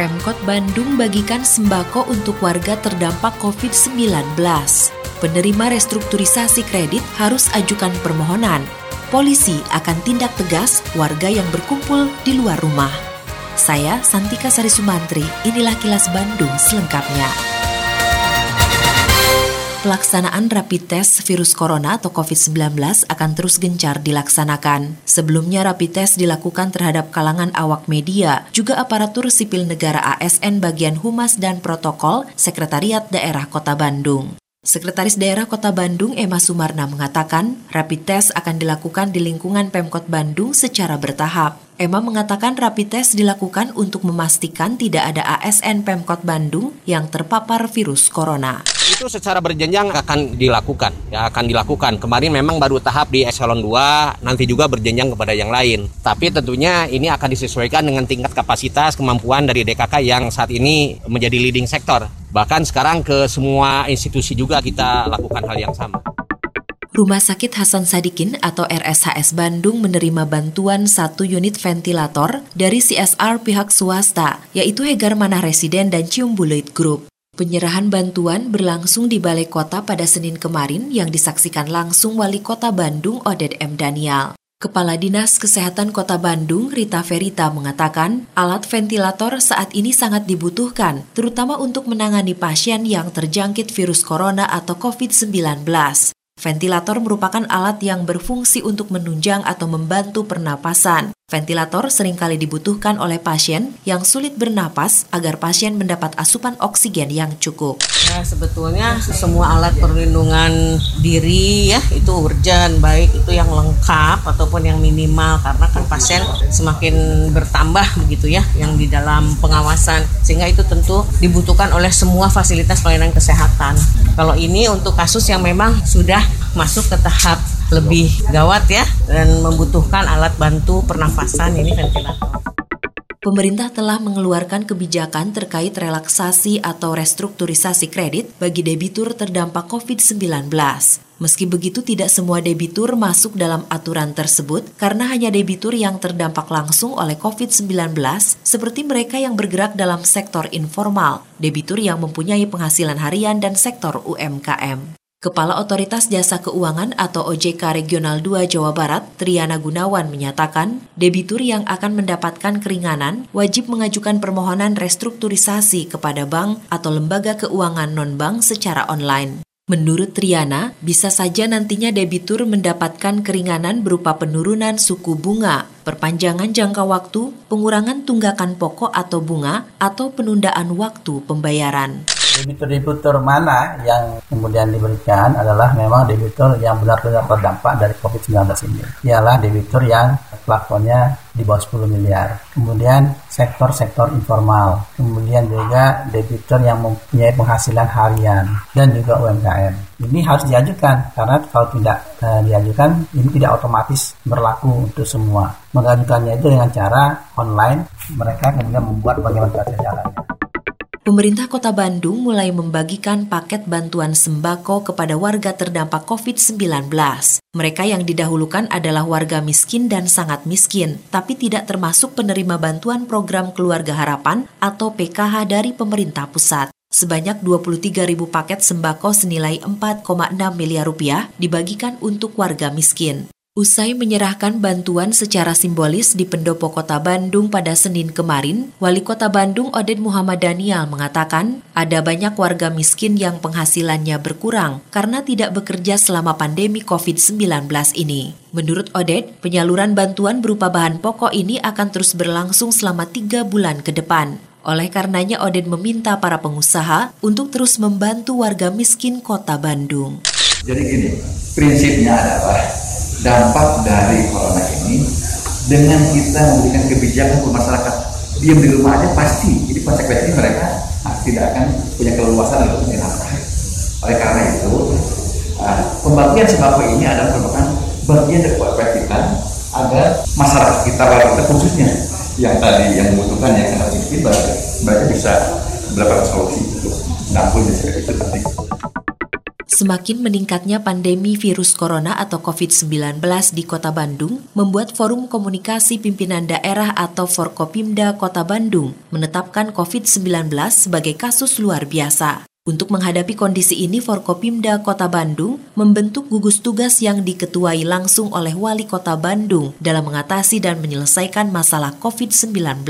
Pemkot Bandung bagikan sembako untuk warga terdampak COVID-19. Penerima restrukturisasi kredit harus ajukan permohonan. Polisi akan tindak tegas warga yang berkumpul di luar rumah. Saya Santika Sari Sumantri, inilah kilas Bandung selengkapnya. Pelaksanaan rapid test virus corona atau COVID-19 akan terus gencar dilaksanakan. Sebelumnya rapid test dilakukan terhadap kalangan awak media, juga aparatur sipil negara ASN bagian Humas dan Protokol Sekretariat Daerah Kota Bandung. Sekretaris Daerah Kota Bandung Emma Sumarna mengatakan, rapid test akan dilakukan di lingkungan Pemkot Bandung secara bertahap. Emma mengatakan rapid test dilakukan untuk memastikan tidak ada ASN Pemkot Bandung yang terpapar virus corona. Itu secara berjenjang akan dilakukan, ya akan dilakukan. Kemarin memang baru tahap di eselon 2, nanti juga berjenjang kepada yang lain. Tapi tentunya ini akan disesuaikan dengan tingkat kapasitas kemampuan dari DKK yang saat ini menjadi leading sektor. Bahkan sekarang ke semua institusi juga kita lakukan hal yang sama. Rumah Sakit Hasan Sadikin atau RSHS Bandung menerima bantuan satu unit ventilator dari CSR pihak swasta, yaitu Hegar Manah Residen dan Cium Buloid Group. Penyerahan bantuan berlangsung di Balai Kota pada Senin kemarin yang disaksikan langsung Wali Kota Bandung Oded M. Daniel. Kepala Dinas Kesehatan Kota Bandung, Rita Verita, mengatakan alat ventilator saat ini sangat dibutuhkan, terutama untuk menangani pasien yang terjangkit virus corona atau COVID-19. Ventilator merupakan alat yang berfungsi untuk menunjang atau membantu pernapasan. Ventilator sering kali dibutuhkan oleh pasien yang sulit bernapas agar pasien mendapat asupan oksigen yang cukup. Ya, sebetulnya semua alat perlindungan diri ya itu urgent baik itu yang lengkap ataupun yang minimal karena kan pasien semakin bertambah begitu ya yang di dalam pengawasan sehingga itu tentu dibutuhkan oleh semua fasilitas pelayanan kesehatan. Kalau ini untuk kasus yang memang sudah masuk ke tahap lebih gawat ya dan membutuhkan alat bantu pernafasan ini ventilator. Pemerintah telah mengeluarkan kebijakan terkait relaksasi atau restrukturisasi kredit bagi debitur terdampak COVID-19. Meski begitu, tidak semua debitur masuk dalam aturan tersebut karena hanya debitur yang terdampak langsung oleh COVID-19, seperti mereka yang bergerak dalam sektor informal, debitur yang mempunyai penghasilan harian, dan sektor UMKM. Kepala Otoritas Jasa Keuangan atau OJK Regional 2 Jawa Barat, Triana Gunawan menyatakan, debitur yang akan mendapatkan keringanan wajib mengajukan permohonan restrukturisasi kepada bank atau lembaga keuangan non-bank secara online. Menurut Triana, bisa saja nantinya debitur mendapatkan keringanan berupa penurunan suku bunga, perpanjangan jangka waktu, pengurangan tunggakan pokok atau bunga, atau penundaan waktu pembayaran debitur-debitur mana yang kemudian diberikan adalah memang debitur yang benar-benar terdampak dari COVID-19 ini. Ialah debitur yang plafonnya di bawah 10 miliar. Kemudian sektor-sektor informal. Kemudian juga debitur yang mempunyai penghasilan harian dan juga UMKM. Ini harus diajukan karena kalau tidak eh, diajukan ini tidak otomatis berlaku untuk semua. Mengajukannya itu dengan cara online. Mereka kemudian membuat bagaimana cara jalannya. Pemerintah Kota Bandung mulai membagikan paket bantuan sembako kepada warga terdampak COVID-19. Mereka yang didahulukan adalah warga miskin dan sangat miskin, tapi tidak termasuk penerima bantuan program Keluarga Harapan atau PKH dari pemerintah pusat. Sebanyak 23 ribu paket sembako senilai 4,6 miliar rupiah dibagikan untuk warga miskin. Usai menyerahkan bantuan secara simbolis di pendopo kota Bandung pada Senin kemarin, Wali Kota Bandung Oded Muhammad Daniel mengatakan ada banyak warga miskin yang penghasilannya berkurang karena tidak bekerja selama pandemi COVID-19 ini. Menurut Oded, penyaluran bantuan berupa bahan pokok ini akan terus berlangsung selama tiga bulan ke depan. Oleh karenanya Oded meminta para pengusaha untuk terus membantu warga miskin kota Bandung. Jadi gini, prinsipnya adalah dampak dari corona ini dengan kita memberikan kebijakan untuk masyarakat diam di rumah aja pasti jadi konsekuensinya mereka tidak akan punya keleluasan untuk menafkahi. Oleh karena itu, uh, pembagian sembako ini adalah merupakan bagian dari upaya kita agar masyarakat kita, kita khususnya yang tadi yang membutuhkan yang sangat miskin, mereka bisa mendapatkan solusi untuk menampung itu penting. Semakin meningkatnya pandemi virus corona atau COVID-19 di Kota Bandung membuat Forum Komunikasi Pimpinan Daerah atau Forkopimda Kota Bandung menetapkan COVID-19 sebagai kasus luar biasa. Untuk menghadapi kondisi ini, Forkopimda Kota Bandung membentuk gugus tugas yang diketuai langsung oleh Wali Kota Bandung dalam mengatasi dan menyelesaikan masalah COVID-19.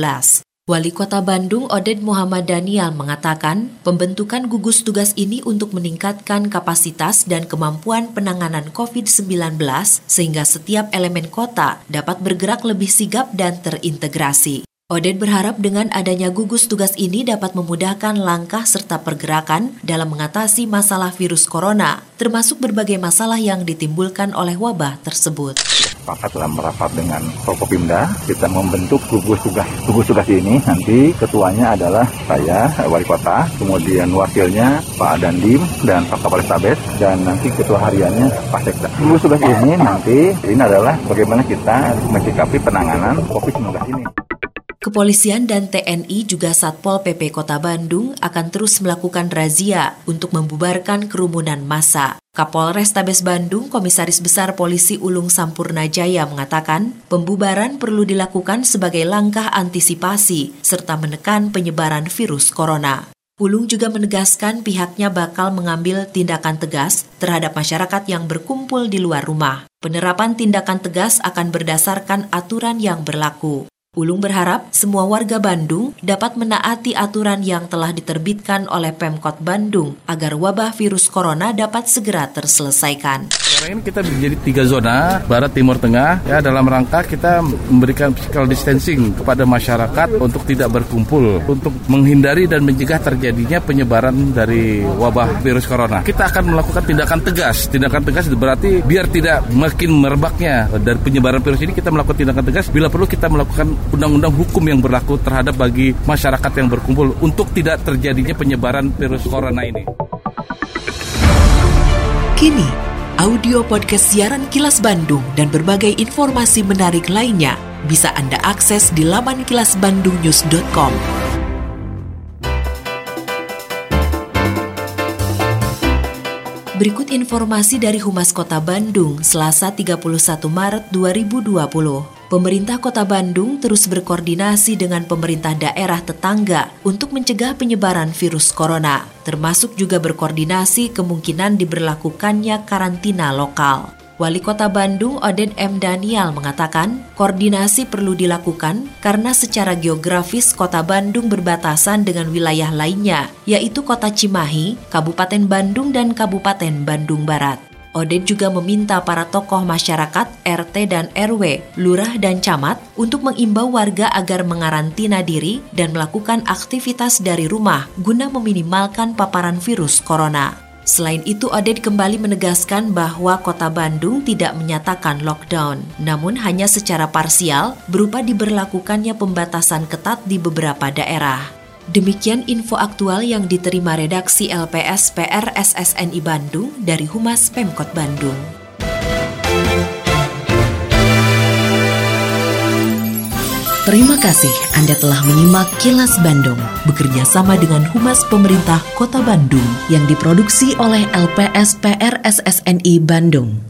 Wali Kota Bandung Oded Muhammad Daniel mengatakan, pembentukan gugus tugas ini untuk meningkatkan kapasitas dan kemampuan penanganan COVID-19 sehingga setiap elemen kota dapat bergerak lebih sigap dan terintegrasi. Oded berharap dengan adanya gugus tugas ini dapat memudahkan langkah serta pergerakan dalam mengatasi masalah virus corona, termasuk berbagai masalah yang ditimbulkan oleh wabah tersebut. Sepakat dalam merapat dengan Forkopimda kita membentuk gugus tugas gugus tugas ini. Nanti ketuanya adalah saya wali kota kemudian wakilnya Pak Dandim dan Pak Kapolrestabes dan nanti ketua hariannya Pak Sekda. Gugus tugas ini nanti ini adalah bagaimana kita mencikapi penanganan COVID-19 ini Kepolisian dan TNI juga Satpol PP Kota Bandung akan terus melakukan razia untuk membubarkan kerumunan massa. Kapolres Tabes Bandung, Komisaris Besar Polisi Ulung Sampurna Jaya mengatakan, pembubaran perlu dilakukan sebagai langkah antisipasi serta menekan penyebaran virus corona. Ulung juga menegaskan pihaknya bakal mengambil tindakan tegas terhadap masyarakat yang berkumpul di luar rumah. Penerapan tindakan tegas akan berdasarkan aturan yang berlaku. Ulung berharap semua warga Bandung dapat menaati aturan yang telah diterbitkan oleh Pemkot Bandung agar wabah virus corona dapat segera terselesaikan. Sekarang ini kita menjadi tiga zona, Barat, Timur, Tengah, ya dalam rangka kita memberikan physical distancing kepada masyarakat untuk tidak berkumpul, untuk menghindari dan mencegah terjadinya penyebaran dari wabah virus corona. Kita akan melakukan tindakan tegas. Tindakan tegas berarti biar tidak makin merebaknya dari penyebaran virus ini, kita melakukan tindakan tegas. Bila perlu kita melakukan undang-undang hukum yang berlaku terhadap bagi masyarakat yang berkumpul untuk tidak terjadinya penyebaran virus corona ini. Kini, audio podcast siaran Kilas Bandung dan berbagai informasi menarik lainnya bisa Anda akses di laman kilasbandungnews.com. Berikut informasi dari Humas Kota Bandung, Selasa 31 Maret 2020 pemerintah Kota Bandung terus berkoordinasi dengan pemerintah daerah tetangga untuk mencegah penyebaran virus corona, termasuk juga berkoordinasi kemungkinan diberlakukannya karantina lokal. Wali Kota Bandung Oden M. Daniel mengatakan, koordinasi perlu dilakukan karena secara geografis Kota Bandung berbatasan dengan wilayah lainnya, yaitu Kota Cimahi, Kabupaten Bandung, dan Kabupaten Bandung Barat. Oded juga meminta para tokoh masyarakat, RT dan RW, lurah dan camat untuk mengimbau warga agar mengarantina diri dan melakukan aktivitas dari rumah guna meminimalkan paparan virus corona. Selain itu, Oded kembali menegaskan bahwa kota Bandung tidak menyatakan lockdown, namun hanya secara parsial berupa diberlakukannya pembatasan ketat di beberapa daerah. Demikian info aktual yang diterima redaksi LPS PR SSNI Bandung dari Humas Pemkot Bandung. Terima kasih Anda telah menyimak Kilas Bandung bekerja sama dengan Humas Pemerintah Kota Bandung yang diproduksi oleh LPS PR SSNI Bandung.